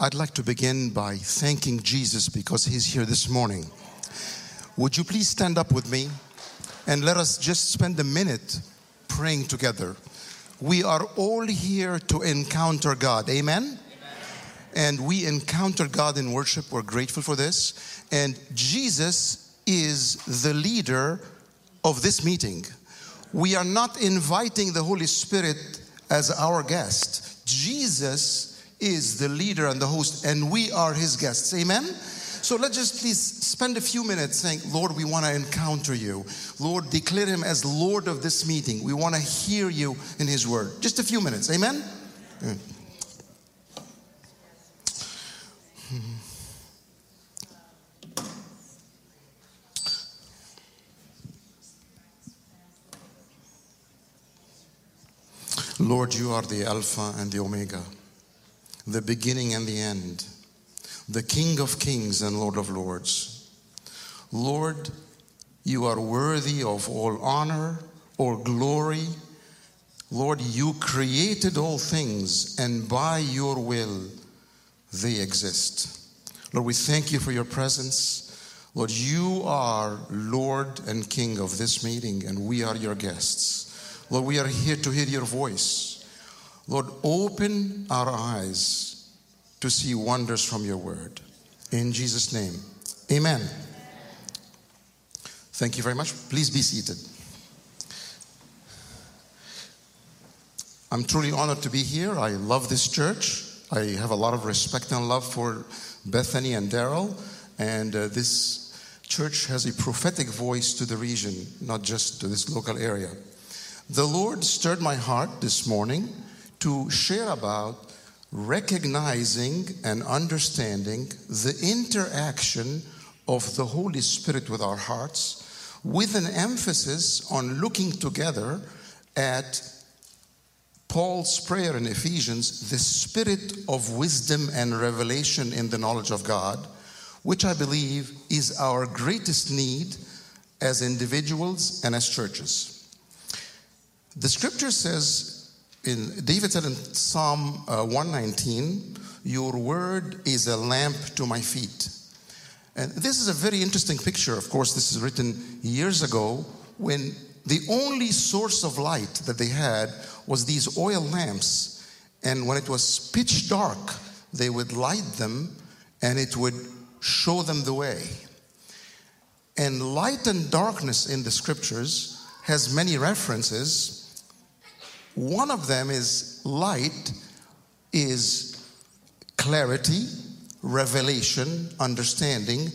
I'd like to begin by thanking Jesus because he's here this morning. Would you please stand up with me and let us just spend a minute praying together? We are all here to encounter God. Amen? Amen? And we encounter God in worship. We're grateful for this. And Jesus is the leader of this meeting. We are not inviting the Holy Spirit as our guest. Jesus is the leader and the host, and we are his guests. Amen? So let's just please spend a few minutes saying, Lord, we want to encounter you. Lord, declare him as Lord of this meeting. We want to hear you in his word. Just a few minutes. Amen? Amen. Lord, you are the Alpha and the Omega, the beginning and the end, the King of kings and Lord of lords. Lord, you are worthy of all honor, all glory. Lord, you created all things, and by your will they exist. Lord, we thank you for your presence. Lord, you are Lord and King of this meeting, and we are your guests. Lord, we are here to hear your voice. Lord, open our eyes to see wonders from your word. In Jesus' name, amen. Thank you very much. Please be seated. I'm truly honored to be here. I love this church. I have a lot of respect and love for Bethany and Daryl. And uh, this church has a prophetic voice to the region, not just to this local area. The Lord stirred my heart this morning to share about recognizing and understanding the interaction of the Holy Spirit with our hearts, with an emphasis on looking together at Paul's prayer in Ephesians, the spirit of wisdom and revelation in the knowledge of God, which I believe is our greatest need as individuals and as churches. The scripture says, in David said in Psalm uh, 119, Your word is a lamp to my feet. And this is a very interesting picture. Of course, this is written years ago when the only source of light that they had was these oil lamps. And when it was pitch dark, they would light them and it would show them the way. And light and darkness in the scriptures has many references one of them is light is clarity, revelation, understanding,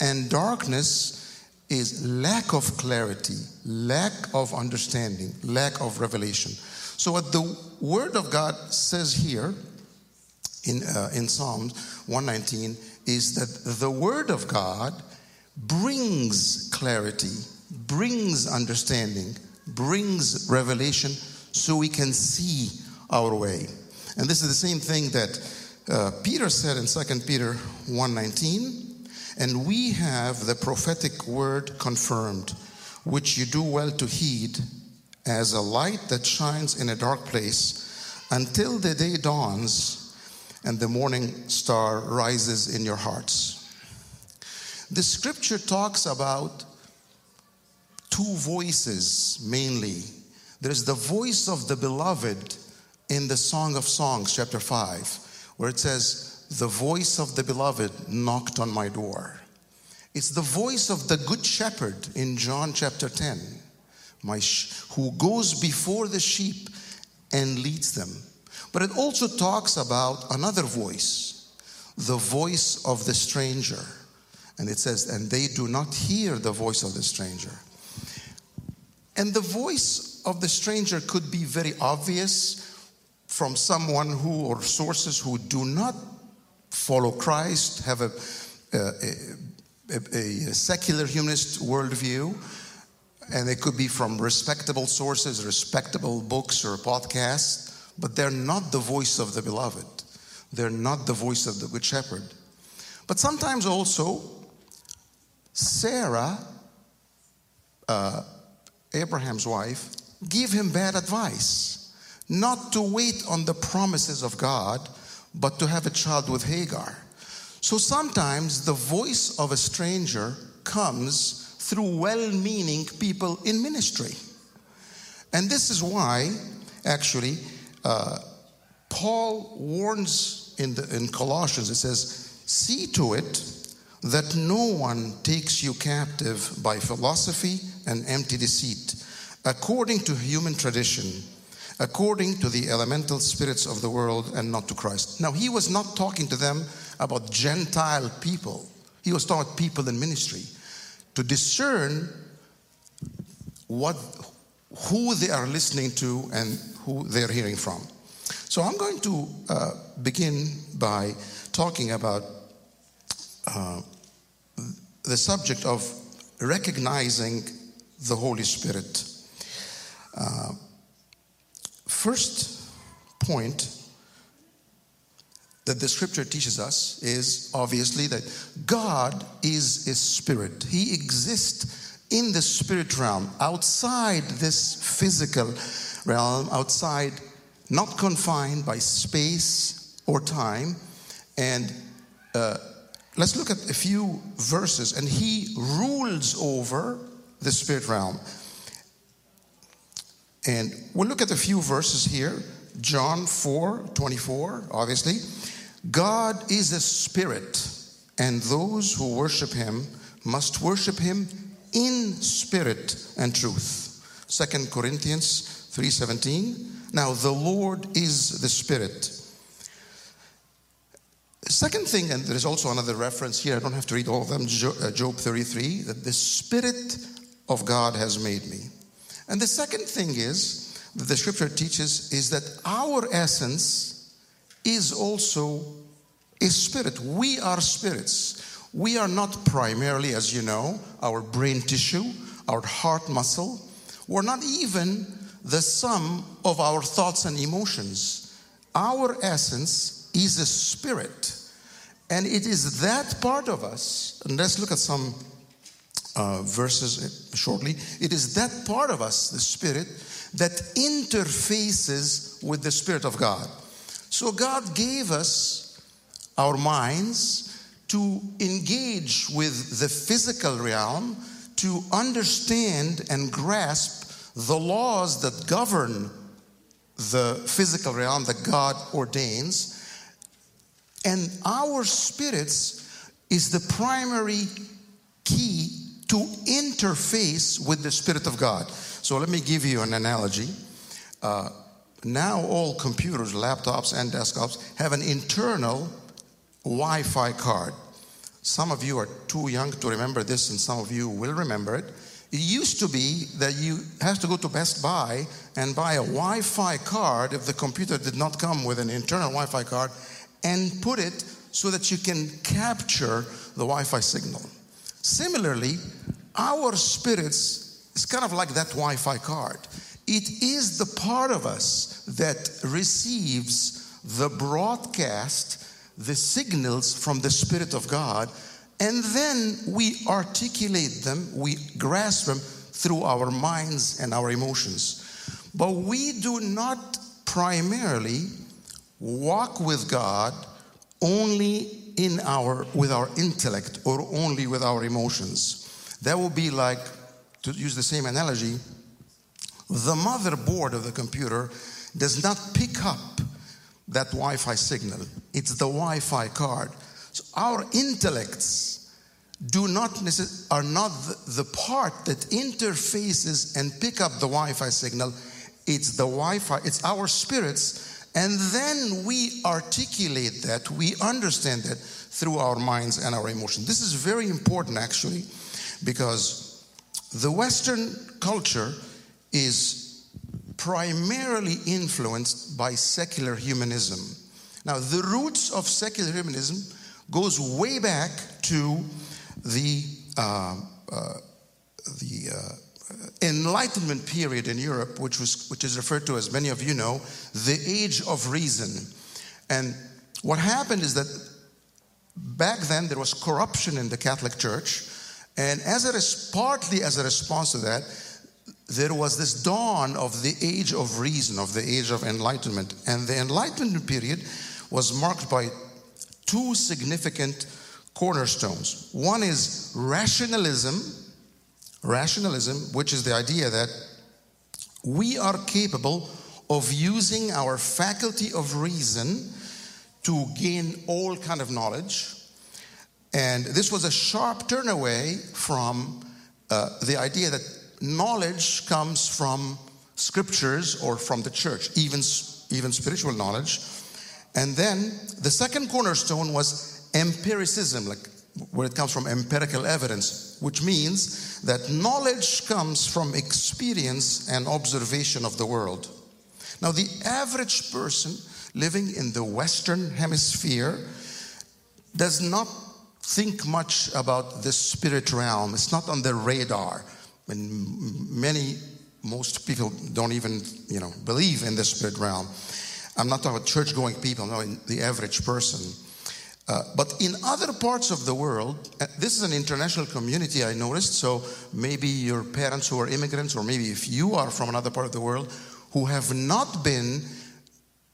and darkness is lack of clarity, lack of understanding, lack of revelation. So, what the Word of God says here in, uh, in Psalms 119 is that the Word of God brings clarity, brings understanding, brings revelation so we can see our way. And this is the same thing that uh, Peter said in 2 Peter 1:19, and we have the prophetic word confirmed, which you do well to heed as a light that shines in a dark place until the day dawns and the morning star rises in your hearts. The scripture talks about two voices mainly there's the voice of the beloved in the Song of Songs, chapter 5, where it says, The voice of the beloved knocked on my door. It's the voice of the good shepherd in John chapter 10, my sh- who goes before the sheep and leads them. But it also talks about another voice, the voice of the stranger. And it says, And they do not hear the voice of the stranger. And the voice of the stranger could be very obvious from someone who or sources who do not follow Christ, have a, a, a, a secular humanist worldview, and it could be from respectable sources, respectable books or podcasts, but they're not the voice of the beloved. They're not the voice of the good shepherd. But sometimes also, Sarah, uh, Abraham's wife, give him bad advice. Not to wait on the promises of God, but to have a child with Hagar. So sometimes the voice of a stranger comes through well meaning people in ministry. And this is why, actually, uh, Paul warns in, the, in Colossians, it says, See to it that no one takes you captive by philosophy and empty deceit, according to human tradition, according to the elemental spirits of the world, and not to Christ. Now, he was not talking to them about Gentile people, he was talking about people in ministry to discern what who they are listening to and who they're hearing from. So I'm going to uh, begin by talking about uh, the subject of recognizing the Holy Spirit. Uh, first point that the scripture teaches us is obviously that God is a spirit. He exists in the spirit realm, outside this physical realm, outside, not confined by space or time. And uh, let's look at a few verses. And He rules over the spirit realm. And we'll look at a few verses here. John 4 24, obviously. God is a spirit, and those who worship him must worship him in spirit and truth. Second Corinthians 3:17. Now the Lord is the spirit. Second thing, and there's also another reference here, I don't have to read all of them, uh, Job 33, that the Spirit of God has made me. And the second thing is, that the scripture teaches, is that our essence is also a spirit. We are spirits. We are not primarily, as you know, our brain tissue, our heart muscle. We're not even the sum of our thoughts and emotions. Our essence is a spirit. And it is that part of us, and let's look at some uh, verses shortly. It is that part of us, the spirit, that interfaces with the spirit of God. So God gave us our minds to engage with the physical realm, to understand and grasp the laws that govern the physical realm that God ordains. And our spirits is the primary key to interface with the Spirit of God. So let me give you an analogy. Uh, now all computers, laptops, and desktops have an internal Wi Fi card. Some of you are too young to remember this, and some of you will remember it. It used to be that you have to go to Best Buy and buy a Wi Fi card if the computer did not come with an internal Wi Fi card and put it so that you can capture the Wi Fi signal. Similarly, our spirits is kind of like that Wi Fi card. It is the part of us that receives the broadcast, the signals from the Spirit of God, and then we articulate them, we grasp them through our minds and our emotions. But we do not primarily walk with God only in our with our intellect or only with our emotions. That would be like to use the same analogy, the motherboard of the computer does not pick up that Wi Fi signal, it's the Wi Fi card. So our intellects do not necess- are not the, part that interfaces and pick up the Wi Fi signal. It's the Wi Fi, it's our spirits. And then we articulate that, we understand that through our minds and our emotions. This is very important actually because the Western culture is primarily influenced by secular humanism. Now, the roots of secular humanism goes way back to the uh, uh, the uh, Enlightenment period in Europe, which was which is referred to as many of you know, the Age of Reason. And what happened is that back then there was corruption in the Catholic Church, and as a res- partly as a response to that, there was this dawn of the age of reason, of the age of enlightenment. And the enlightenment period was marked by two significant cornerstones. One is rationalism, rationalism, which is the idea that we are capable of using our faculty of reason to gain all kind of knowledge. And this was a sharp turn away from uh, the idea that knowledge comes from scriptures or from the church, even, even spiritual knowledge. And then the second cornerstone was empiricism, like where it comes from empirical evidence, which means that knowledge comes from experience and observation of the world. Now, the average person living in the Western Hemisphere does not think much about the spirit realm. It's not on their radar. And many, most people don't even, you know, believe in the spirit realm. I'm not talking about church-going people. No, the average person. Uh, but in other parts of the world, uh, this is an international community, I noticed. So maybe your parents who are immigrants, or maybe if you are from another part of the world, who have not been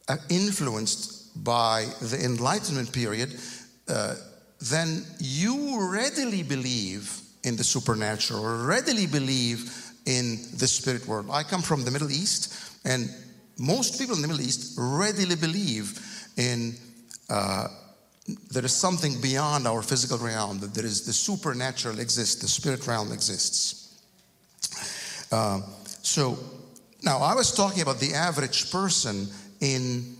uh, influenced by the Enlightenment period, uh, then you readily believe in the supernatural, readily believe in the spirit world. I come from the Middle East, and most people in the Middle East readily believe in uh, there is something beyond our physical realm, that there is the supernatural exists, the spirit realm exists. Uh, so now I was talking about the average person in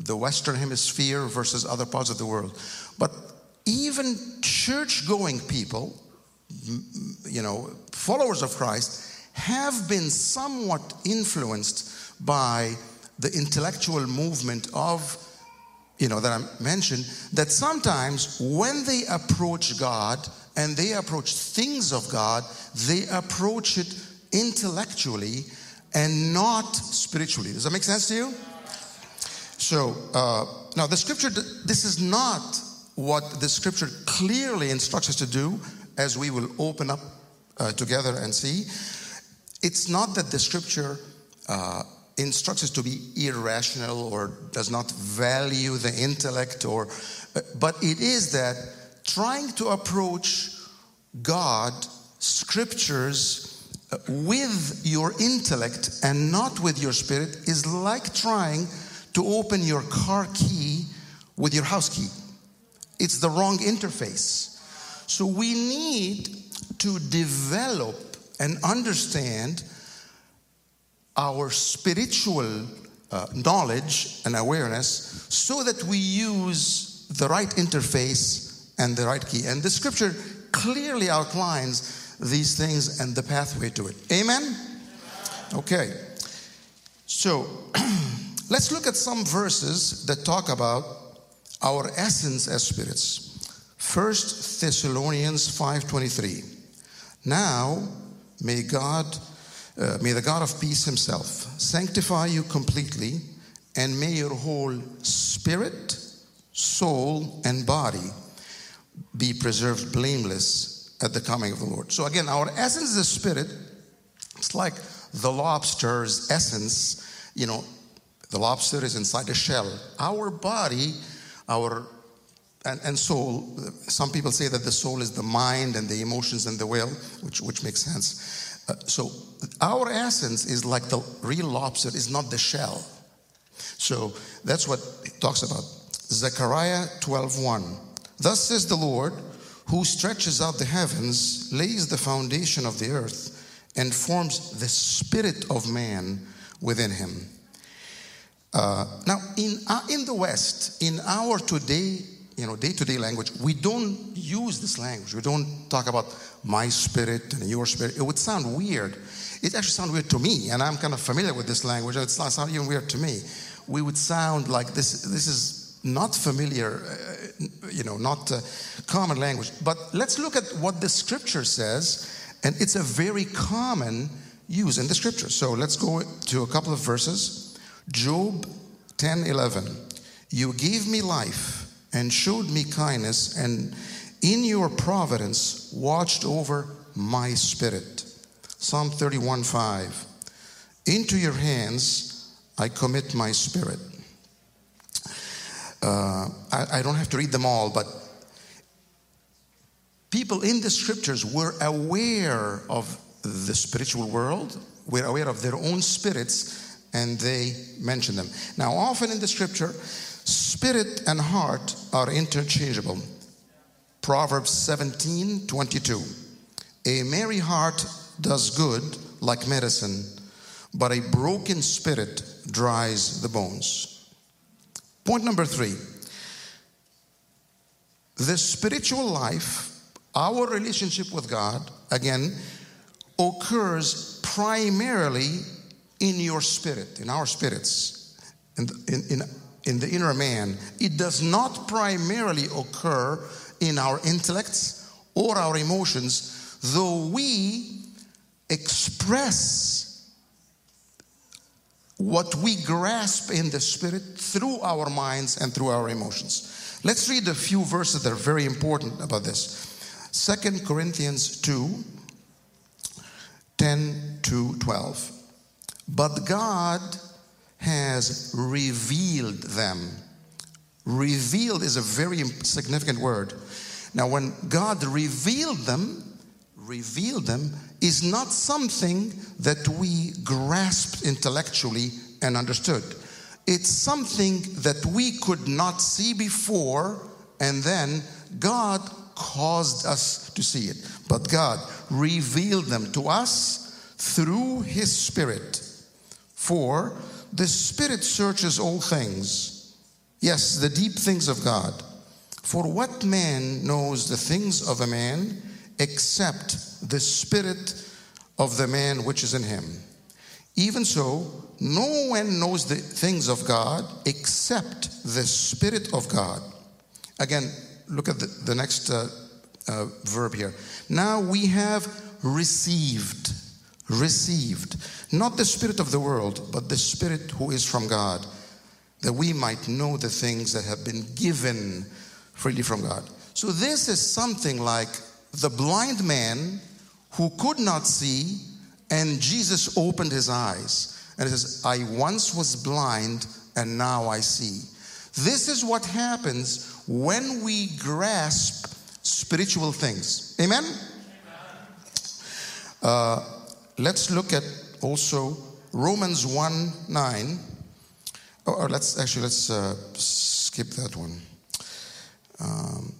the Western Hemisphere versus other parts of the world. But even church going people, you know, followers of Christ, have been somewhat influenced by the intellectual movement of, you know, that I mentioned, that sometimes when they approach God and they approach things of God, they approach it intellectually and not spiritually. Does that make sense to you? So, uh, now the scripture, this is not what the scripture clearly instructs us to do, as we will open up uh, together and see. It's not that the scripture uh, instructs us to be irrational or does not value the intellect, or, but it is that trying to approach God, scriptures, with your intellect and not with your spirit is like trying to open your car key with your house key. It's the wrong interface. So we need to develop and understand our spiritual uh, knowledge and awareness so that we use the right interface and the right key. And the scripture clearly outlines these things and the pathway to it. Amen? Okay. So let's look at some verses that talk about our essence as spirits. First Thessalonians 5:23. Now may God uh, may the God of peace himself sanctify you completely and may your whole spirit, soul and body be preserved blameless at the coming of the Lord. So again, our essence is a spirit. It's like the lobster's essence, you know, the lobster is inside a shell. Our body our and, and soul, some people say that the soul is the mind and the emotions and the will, which, which makes sense. Uh, so our essence is like the real lobster, is not the shell. So that's what it talks about. Zechariah 12:1. Thus says the Lord, who stretches out the heavens, lays the foundation of the earth, and forms the spirit of man within him. Uh, now, in, uh, in the West, in our today, you know, day-to-day language, we don't use this language. We don't talk about my spirit and your spirit. It would sound weird. It actually sounds weird to me, and I'm kind of familiar with this language. It's not sound even weird to me. We would sound like this. This is not familiar, uh, you know, not uh, common language. But let's look at what the scripture says, and it's a very common use in the scripture. So let's go to a couple of verses. Job 10 11. You gave me life and showed me kindness, and in your providence watched over my spirit. Psalm 31 5. Into your hands I commit my spirit. uh, I, I don't have to read them all, but people in the scriptures were aware of the spiritual world, were aware of their own spirits, and they mention them. Now, often in the scripture, spirit and heart are interchangeable. Proverbs 17 22. A merry heart does good like medicine, but a broken spirit dries the bones. Point number three the spiritual life, our relationship with God, again, occurs primarily in your spirit, in our spirits, in, in, in, in the inner man. It does not primarily occur in our intellects or our emotions, though we express what we grasp in the spirit through our minds and through our emotions. Let's read a few verses that are very important about this. Second Corinthians 2 10 to 12. But God has revealed them. Revealed is a very significant word. Now, when God revealed them, revealed them is not something that we grasped intellectually and understood. It's something that we could not see before, and then God caused us to see it. But God revealed them to us through His Spirit. For the Spirit searches all things, yes, the deep things of God. For what man knows the things of a man except the Spirit of the man which is in him? Even so, no one knows the things of God except the Spirit of God. Again, look at the, the next uh, uh, verb here. Now we have received, received, not the Spirit of the world, but the Spirit who is from God, that we might know the things that have been given freely from God. So this is something like the blind man who could not see, and Jesus opened his eyes. And says, I once was blind, and now I see. This is what happens when we grasp spiritual things. Amen? Uh, let's look at also Romans 1 9. Or, or let's actually let's uh, skip that one. Um,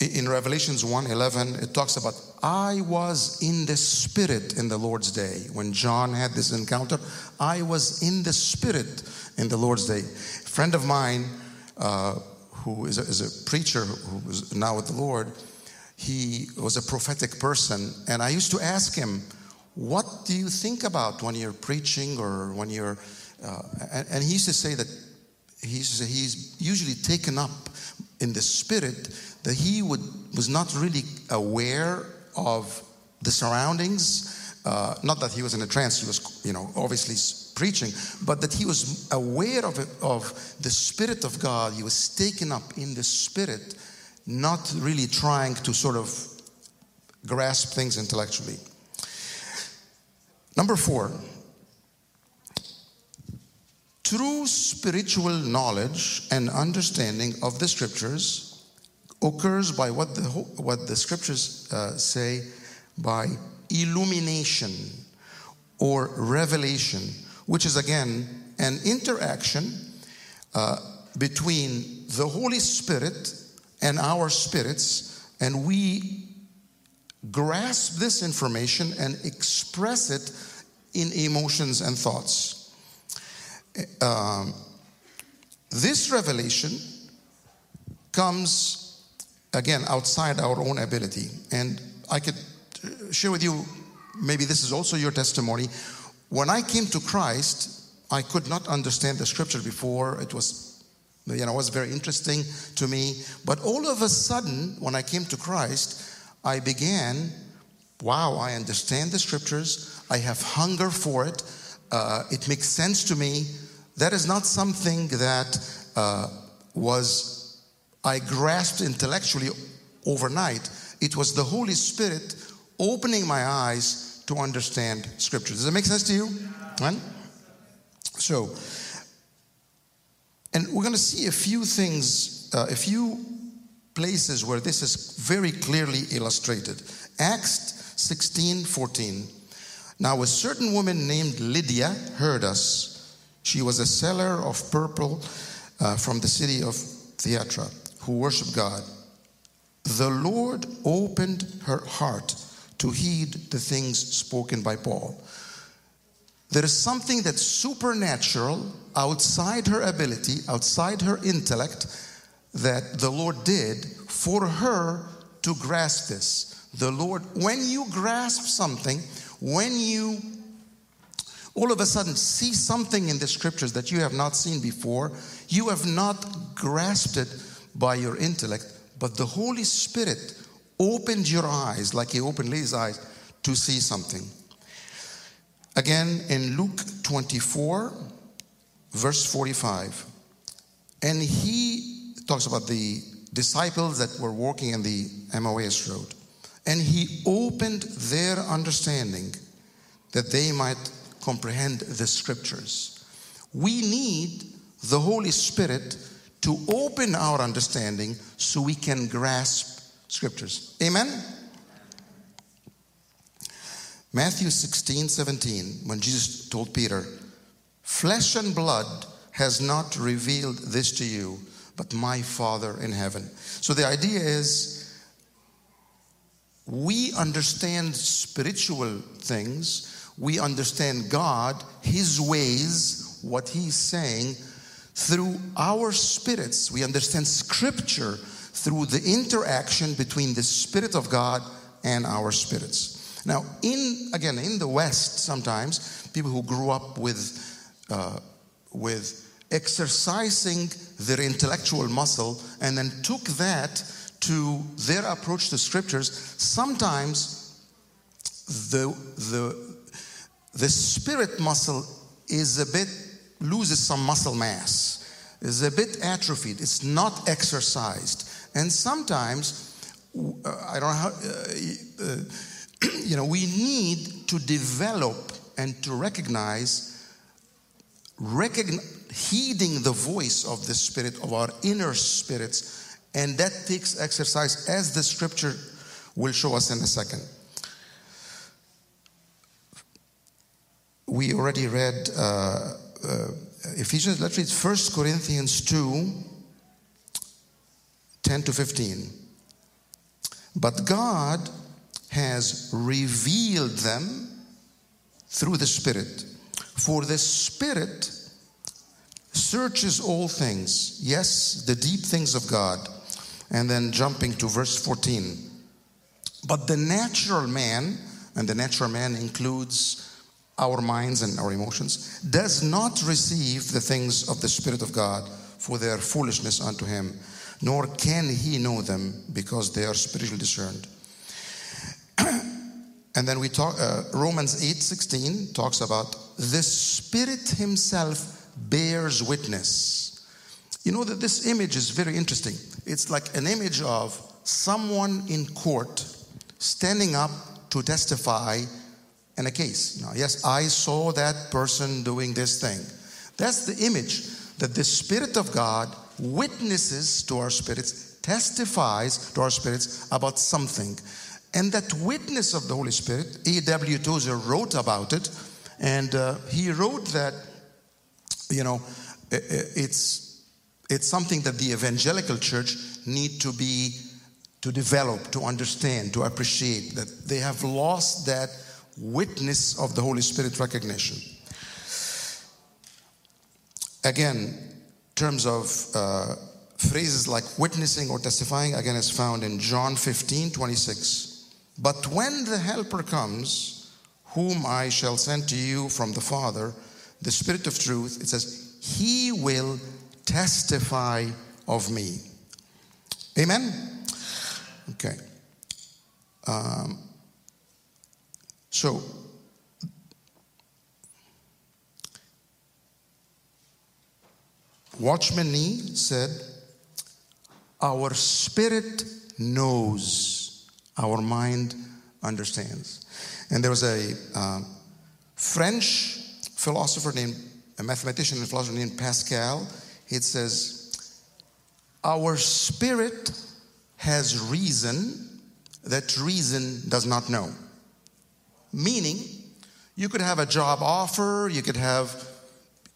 in Revelations 11, it talks about I was in the spirit in the Lord's day. When John had this encounter, I was in the spirit in the Lord's day. A friend of mine uh, who is a, is a preacher who is now with the Lord, he was a prophetic person. And I used to ask him, What do you think about when you're preaching or when you're. Uh, and, and, he used to say that he used to say he's usually taken up in the spirit that he would, was not really aware of the surroundings. Uh, not that he was in a trance, he was, you know, obviously preaching, but that he was aware of, it, of the Spirit of God. He was taken up in the Spirit, not really trying to sort of grasp things intellectually. Number four, true spiritual knowledge and understanding of the scriptures occurs by what the, what the scriptures uh, say by illumination or revelation, which is again an interaction uh, between the Holy Spirit and our spirits, and we grasp this information and express it in emotions and thoughts. Um, this revelation comes again, outside our own ability. And I could share with you, maybe this is also your testimony. When I came to Christ, I could not understand the scripture before. It was, you know, was very interesting to me. But all of a sudden, when I came to Christ, I began, wow, I understand the scriptures. I have hunger for it. Uh, it makes sense to me. That is not something that uh, was I grasped intellectually overnight. It was the Holy Spirit opening my eyes to understand Scripture. Does that make sense to you? Right? So, And we're going to see a few things, uh, a few places where this is very clearly illustrated. Acts 16 14. Now, a certain woman named Lydia heard us. She was a seller of purple uh, from the city of Thyatira who worshiped God. The Lord opened her heart to heed the things spoken by Paul. There is something that's supernatural outside her ability, outside her intellect, that the Lord did for her to grasp this. The Lord, when you grasp something, when you all of a sudden see something in the scriptures that you have not seen before, you have not grasped it by your intellect, but the Holy Spirit opened your eyes, like He opened Lee's eyes, to see something. Again, in Luke 24, verse 45, and He talks about the disciples that were walking in the Emmaus road, and He opened their understanding that they might comprehend the scriptures. We need the Holy Spirit to open our understanding so we can grasp scriptures. Amen? Matthew 16, 17, when Jesus told Peter, Flesh and blood has not revealed this to you, but my Father in heaven. So the idea is we understand spiritual things, we understand God, His ways, what He's saying through our spirits. We understand Scripture through the interaction between the Spirit of God and our spirits. Now, in again in the West, sometimes people who grew up with uh, with exercising their intellectual muscle and then took that to their approach to scriptures. Sometimes the the the spirit muscle is a bit loses some muscle mass, is a bit atrophied, it's not exercised. And sometimes, uh, I don't know how, uh, uh, you know, we need to develop and to recognize, recognize, heeding the voice of the Spirit, of our inner spirits, and that takes exercise as the scripture will show us in a second. We already read uh, uh, Ephesians, let's read 1 Corinthians 2 10 to 15. But God has revealed them through the Spirit. For the Spirit searches all things, yes, the deep things of God. And then jumping to verse 14. But the natural man, and the natural man includes our minds and our emotions, does not receive the things of the Spirit of God, for they are foolishness unto him, nor can he know them because they are spiritually discerned. and then we talk, uh, Romans 8 16 talks about the Spirit Himself bears witness. You know that this image is very interesting. It's like an image of someone in court standing up to testify in a case. Now, yes, I saw that person doing this thing. That's the image that the Spirit of God witnesses to our spirits, testifies to our spirits about something. And that witness of the Holy Spirit, A.W. Tozer wrote about it, and uh, he wrote that, you know, it's, it's something that the evangelical church need to be, to develop, to understand, to appreciate, that they have lost that witness of the Holy Spirit recognition. Again, terms of uh, phrases like witnessing or testifying, again, is found in John 15 26. But when the Helper comes, whom I shall send to you from the Father, the Spirit of truth, it says, He will testify of me. Amen? Okay. Um, so, Watchman Nee said, Our spirit knows, our mind understands. And there was a uh, French philosopher named, a mathematician and philosopher named Pascal. it says, Our spirit has reason that reason does not know. Meaning, you could have a job offer, you could have,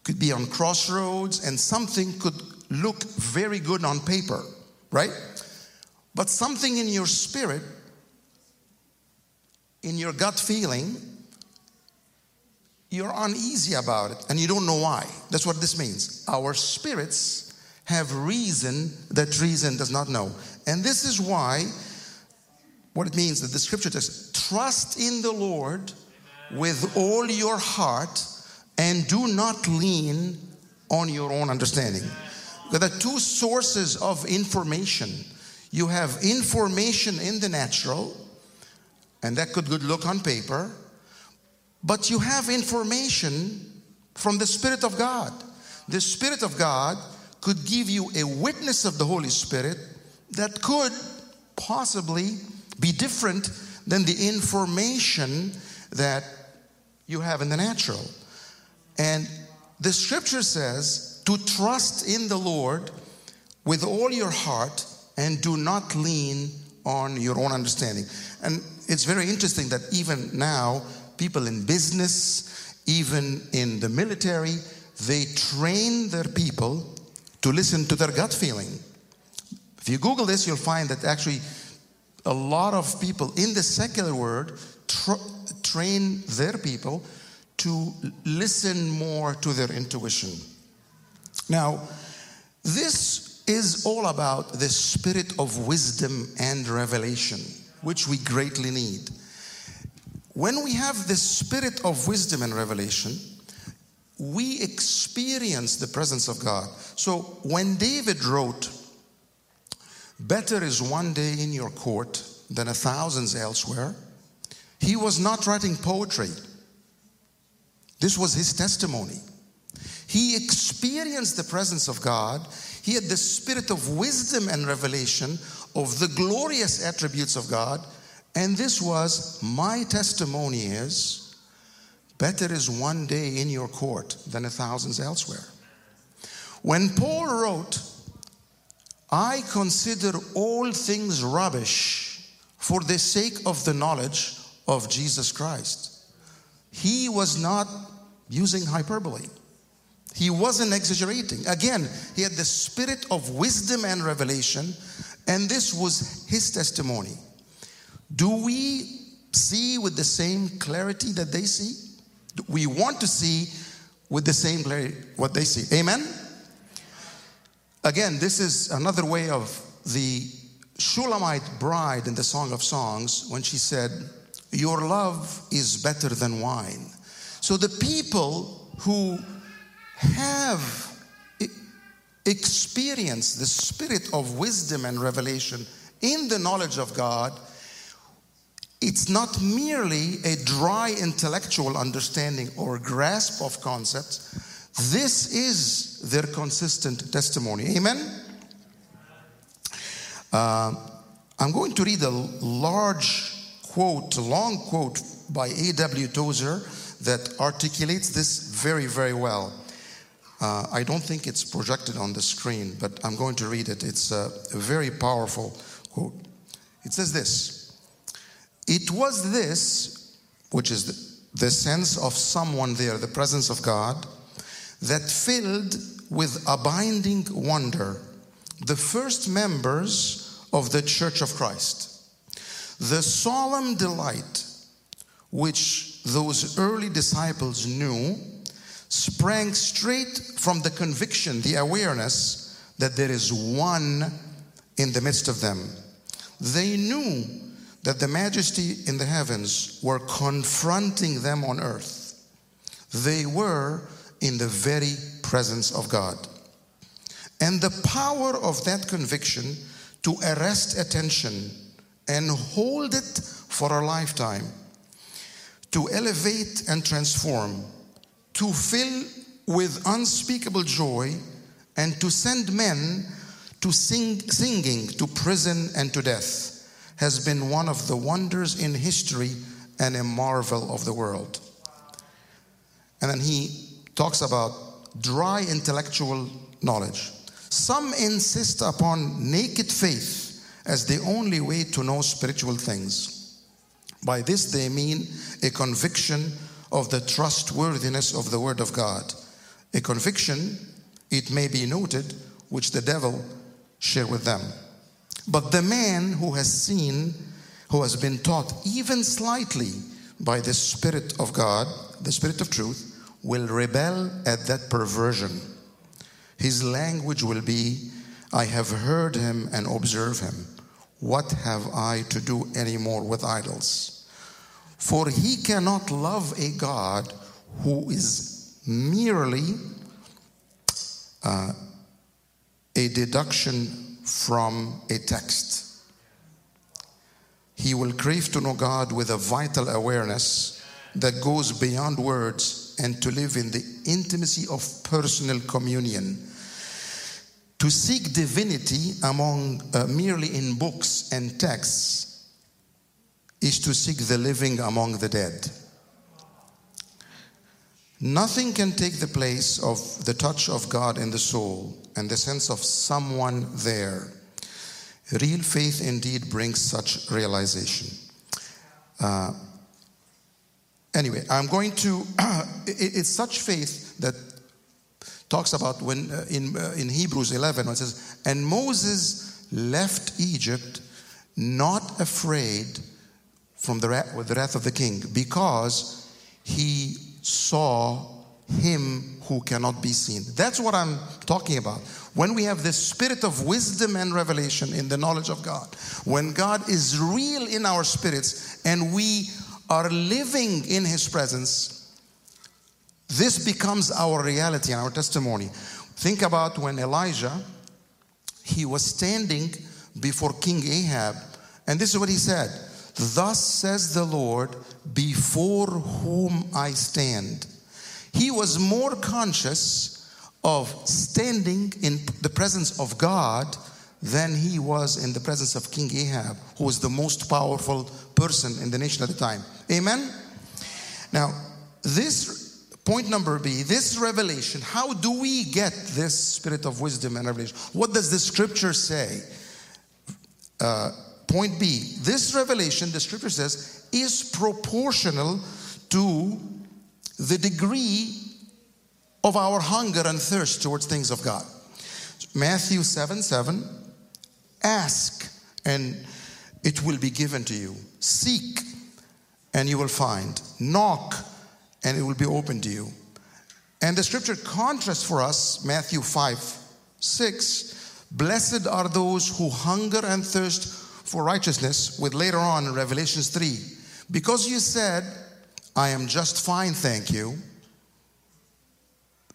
could be on crossroads, and something could look very good on paper, right? But something in your spirit, in your gut feeling, you're uneasy about it and you don't know why. That's what this means. Our spirits have reason that reason does not know. And this is why what it means that the scripture says, trust in the Lord with all your heart and do not lean on your own understanding. There are two sources of information. You have information in the natural, and that could look on paper, but you have information from the Spirit of God. The Spirit of God could give you a witness of the Holy Spirit that could possibly be different than the information that you have in the natural. And the scripture says to trust in the Lord with all your heart and do not lean on your own understanding. And it's very interesting that even now, people in business, even in the military, they train their people to listen to their gut feeling. If you Google this, you'll find that actually a lot of people in the secular world tra- train their people to listen more to their intuition. Now, this is all about the spirit of wisdom and revelation, which we greatly need. When we have the spirit of wisdom and revelation, we experience the presence of God. So when David wrote, Better is one day in your court than a thousands elsewhere, he was not writing poetry. This was his testimony. He experienced the presence of God. He had the spirit of wisdom and revelation of the glorious attributes of God. And this was my testimony is better is one day in your court than a thousand elsewhere. When Paul wrote, I consider all things rubbish for the sake of the knowledge of Jesus Christ. He was not using hyperbole. He wasn't exaggerating. Again, he had the spirit of wisdom and revelation, and this was his testimony. Do we see with the same clarity that they see? We want to see with the same clarity what they see. Amen? Again, this is another way of the Shulamite bride in the Song of Songs when she said, Your love is better than wine. So the people who have experienced the spirit of wisdom and revelation in the knowledge of God, it's not merely a dry intellectual understanding or grasp of concepts this is their consistent testimony. Amen? Uh, I'm going to read a large quote, long quote by A.W. Tozer that articulates this very, very well. Uh, I don't think it's projected on the screen, but I'm going to read it. It's a, a very powerful quote. It says this It was this, which is the, the sense of someone there, the presence of God that filled with abiding wonder the first members of the Church of Christ. The solemn delight which those early disciples knew sprang straight from the conviction, the awareness that there is one in the midst of them. They knew that the majesty in the heavens were confronting them on earth. They were in the very presence of God. And the power of that conviction to arrest attention and hold it for a lifetime, to elevate and transform, to fill with unspeakable joy, and to send men to sing, singing to prison and to death has been one of the wonders in history and a marvel of the world. And then he talks about dry intellectual knowledge. Some insist upon naked faith as the only way to know spiritual things. By this, they mean a conviction of the trustworthiness of the Word of God. A conviction, it may be noted, which the devil share with them. But the man who has seen, who has been taught even slightly by the Spirit of God, the Spirit of truth, will rebel at that perversion. His language will be, I have heard him and observe him. What have I to do anymore with idols? For he cannot love a God who is merely uh, a deduction from a text. He will crave to know God with a vital awareness that goes beyond words and to live in the intimacy of personal communion. To seek divinity among uh, merely in books and texts is to seek the living among the dead. Nothing can take the place of the touch of God in the soul and the sense of someone there. Real faith indeed brings such realization. Uh, anyway, I'm going to, it's such faith that talks about when uh, in, uh, in Hebrews 11, when it says, And Moses left Egypt not afraid from the the wrath of the king because he saw him who cannot be seen. That's what I'm talking about. When we have this spirit of wisdom and revelation in the knowledge of God, when God is real in our spirits and we are living in his presence, this becomes our reality and our testimony. Think about when Elijah he was standing before King Ahab and this is what he said, "Thus says the Lord, before whom I stand." He was more conscious of standing in the presence of God than he was in the presence of King Ahab, who was the most powerful person in the nation at the time. Amen? Now, this point number B, this revelation, how do we get this spirit of wisdom and revelation? What does the scripture say? Uh, point B, this revelation, the scripture says, is proportional to the degree of our hunger and thirst towards things of God. Matthew 7 7 Ask and it will be given to you. Seek and you will find. Knock and it will be open to you. And the scripture contrasts for us Matthew 5 6 Blessed are those who hunger and thirst for righteousness, with later on in Revelations 3. Because you said, I am just fine, thank you,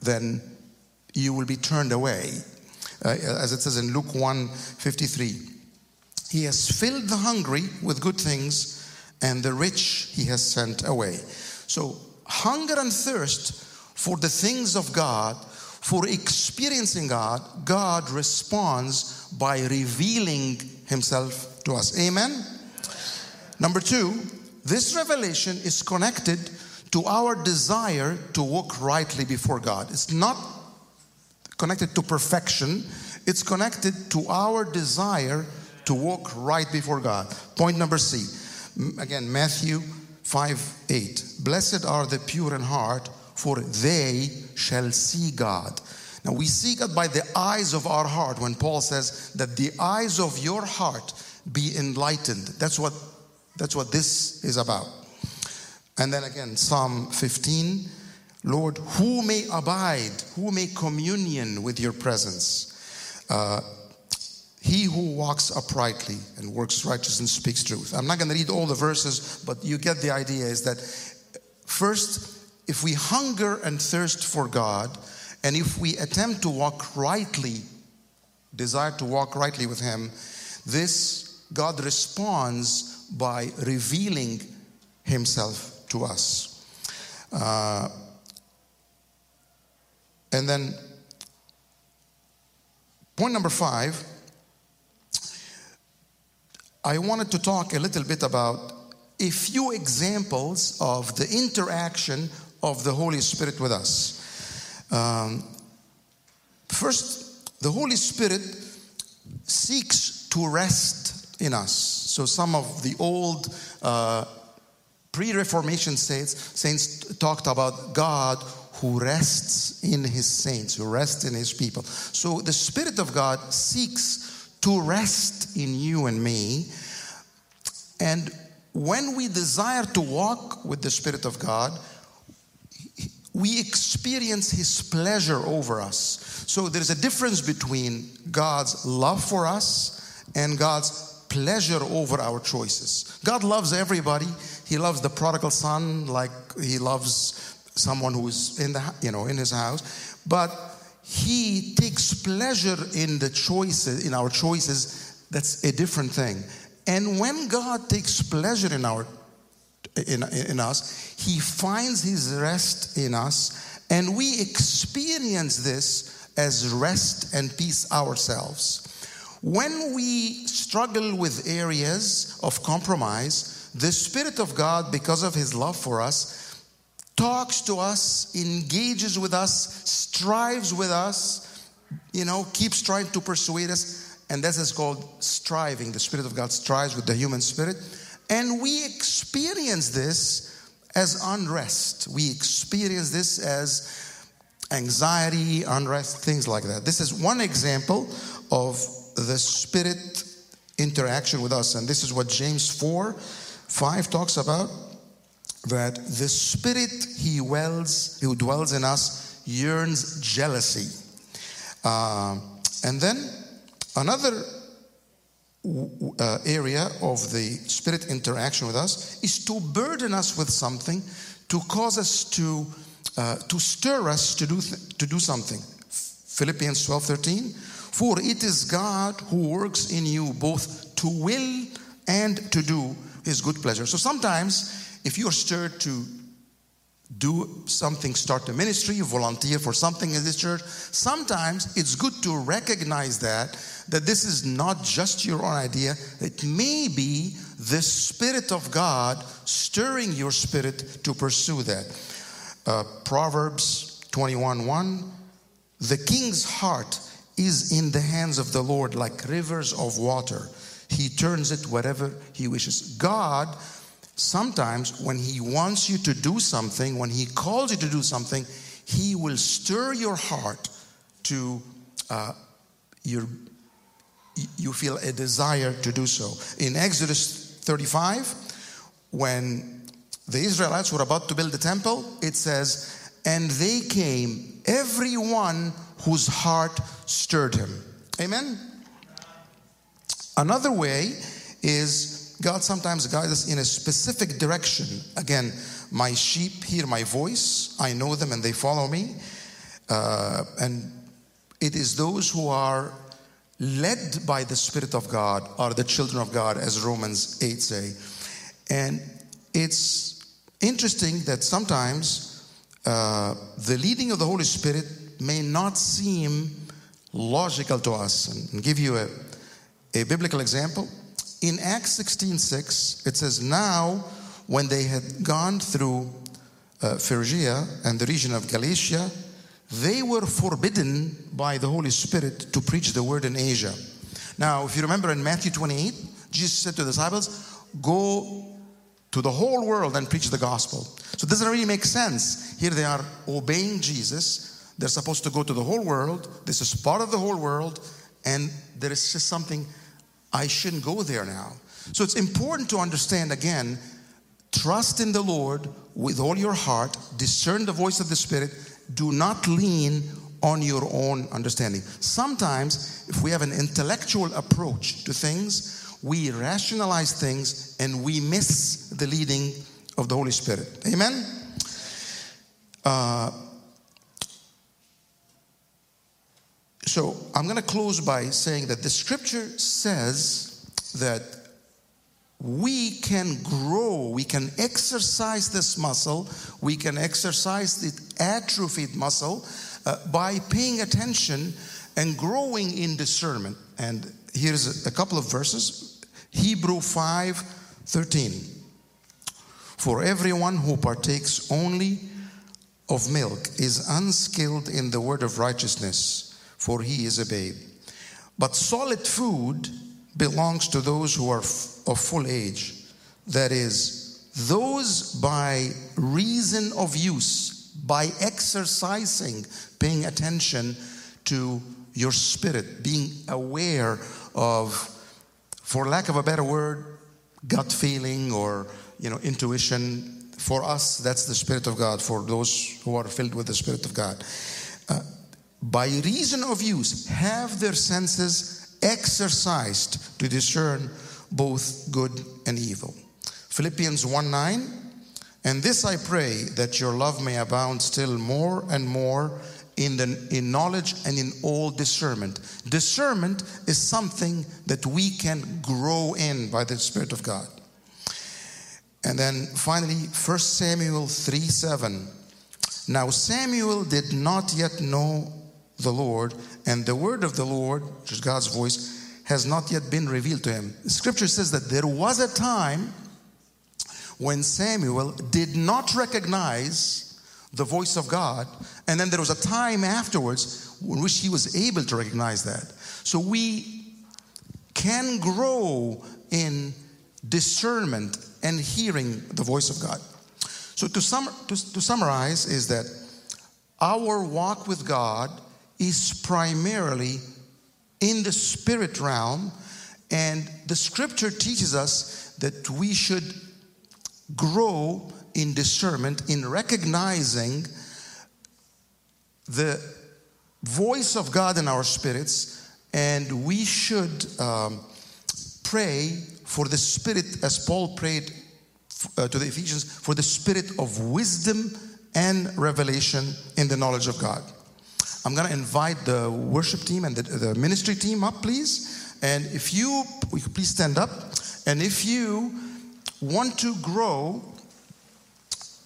then you will be turned away. Uh, as it says in Luke 1 53. He has filled the hungry with good things, and the rich he has sent away. So, hunger and thirst for the things of God, for experiencing God, God responds by revealing himself to us. Amen? Number two, this revelation is connected to our desire to walk rightly before God. It's not connected to perfection, it's connected to our desire to walk right before God. Point number C. Again, Matthew 5 8. Blessed are the pure in heart, for they shall see God. Now, we see God by the eyes of our heart when Paul says that the eyes of your heart be enlightened. That's what, that's what this is about. And then again, Psalm 15 Lord, who may abide, who may communion with your presence? Uh, he who walks uprightly and works righteous and speaks truth. I'm not going to read all the verses, but you get the idea is that first, if we hunger and thirst for God, and if we attempt to walk rightly, desire to walk rightly with Him, this God responds by revealing Himself to us. Uh, and then, point number five, I wanted to talk a little bit about a few examples of the interaction of the Holy Spirit with us. Um, first, the Holy Spirit seeks to rest in us. So some of the old uh, pre-Reformation saints, saints talked about God who rests in his saints, who rests in his people. So the Spirit of God seeks to rest in you and me. And when we desire to walk with the Spirit of God, we experience his pleasure over us. So there's a difference between God's love for us and God's pleasure over our choices. God loves everybody. He loves the prodigal son like he loves someone who's in the you know in his house, but he takes pleasure in the choices in our choices. That's a different thing. And when God takes pleasure in our in, in us, He finds His rest in us, and we experience this as rest and peace ourselves. When we struggle with areas of compromise, the Spirit of God, because of His love for us, talks to us, engages with us, strives with us, you know, keeps trying to persuade us. And this is called striving. The Spirit of God strives with the human spirit. And we experience this as unrest. We experience this as anxiety, unrest, things like that. This is one example of the spirit interaction with us. And this is what James 4 5 talks about that the spirit he dwells, who dwells in us yearns jealousy. Uh, and then another uh, area of the spirit interaction with us is to burden us with something to cause us to uh, to stir us to do th- to do something philippians 12 13 for it is god who works in you both to will and to do his good pleasure so sometimes if you're stirred to do something, start a ministry, volunteer for something in this church. Sometimes it's good to recognize that that this is not just your own idea. It may be the Spirit of God stirring your spirit to pursue that. Uh, Proverbs 21 1 The king's heart is in the hands of the Lord like rivers of water. He turns it wherever he wishes. God sometimes when he wants you to do something, when he calls you to do something, he will stir your heart to uh, your, you feel a desire to do so. In Exodus 35, when the Israelites were about to build the temple, it says, and they came, everyone whose heart stirred him. Amen? Another way is God sometimes guides us in a specific direction. Again, my sheep hear my voice, I know them and they follow me. Uh, and it is those who are led by the Spirit of God are the children of God, as Romans 8 say. And it's interesting that sometimes uh, the leading of the Holy Spirit may not seem logical to us. And give you a, a biblical example in Acts 16 6, it says, Now, when they had gone through uh, Phrygia and the region of Galatia, they were forbidden by the Holy Spirit to preach the word in Asia. Now, if you remember in Matthew 28, Jesus said to the disciples, Go to the whole world and preach the gospel. So it doesn't really make sense. Here they are obeying Jesus. They're supposed to go to the whole world. This is part of the whole world. And there is just something I shouldn't go there now. So it's important to understand again trust in the Lord with all your heart, discern the voice of the Spirit, do not lean on your own understanding. Sometimes, if we have an intellectual approach to things, we rationalize things and we miss the leading of the Holy Spirit. Amen? Uh, So I'm going to close by saying that the scripture says that we can grow, we can exercise this muscle, we can exercise the atrophied muscle uh, by paying attention and growing in discernment. And here's a couple of verses Hebrew 5 13. For everyone who partakes only of milk is unskilled in the word of righteousness for he is a babe. But solid food belongs to those who are of full age, that is, those by reason of use, by exercising, paying attention to your spirit, being aware of, for lack of a better word, gut feeling or you know intuition. For us, that's the Spirit of God. For those who are filled with the Spirit of God, uh, by reason of use, have their senses exercised to discern both good and evil. Philippians 1 9. And this I pray that your love may abound still more and more in, the, in knowledge and in all discernment. Discernment is something that we can grow in by the Spirit of God. And then finally, 1 Samuel 3 7. Now Samuel did not yet know the Lord, and the word of the Lord, which is God's voice, has not yet been revealed to him. Scripture says that there was a time when Samuel did not recognize the voice of God, and then there was a time afterwards in which he was able to recognize that. So we can grow in discernment and hearing the voice of God. So to, sum, to, to summarize is that our walk with God is primarily in the spirit realm, and the scripture teaches us that we should grow in discernment, in recognizing the voice of God in our spirits, and we should um, pray for the spirit, as Paul prayed uh, to the Ephesians, for the spirit of wisdom and revelation in the knowledge of God. I'm going to invite the worship team and the, the, ministry team up, please. And if you, could please stand up. And if you want to grow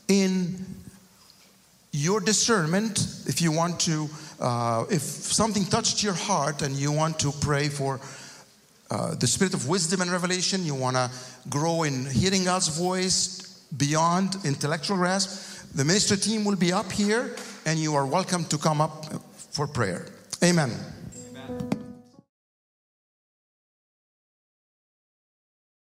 in your discernment, if you want to, uh, if something touched your heart and you want to pray for uh, the spirit of wisdom and revelation, you want to grow in hearing God's voice beyond intellectual grasp, the ministry team will be up here and you are welcome to come up for prayer. Amen. Amen.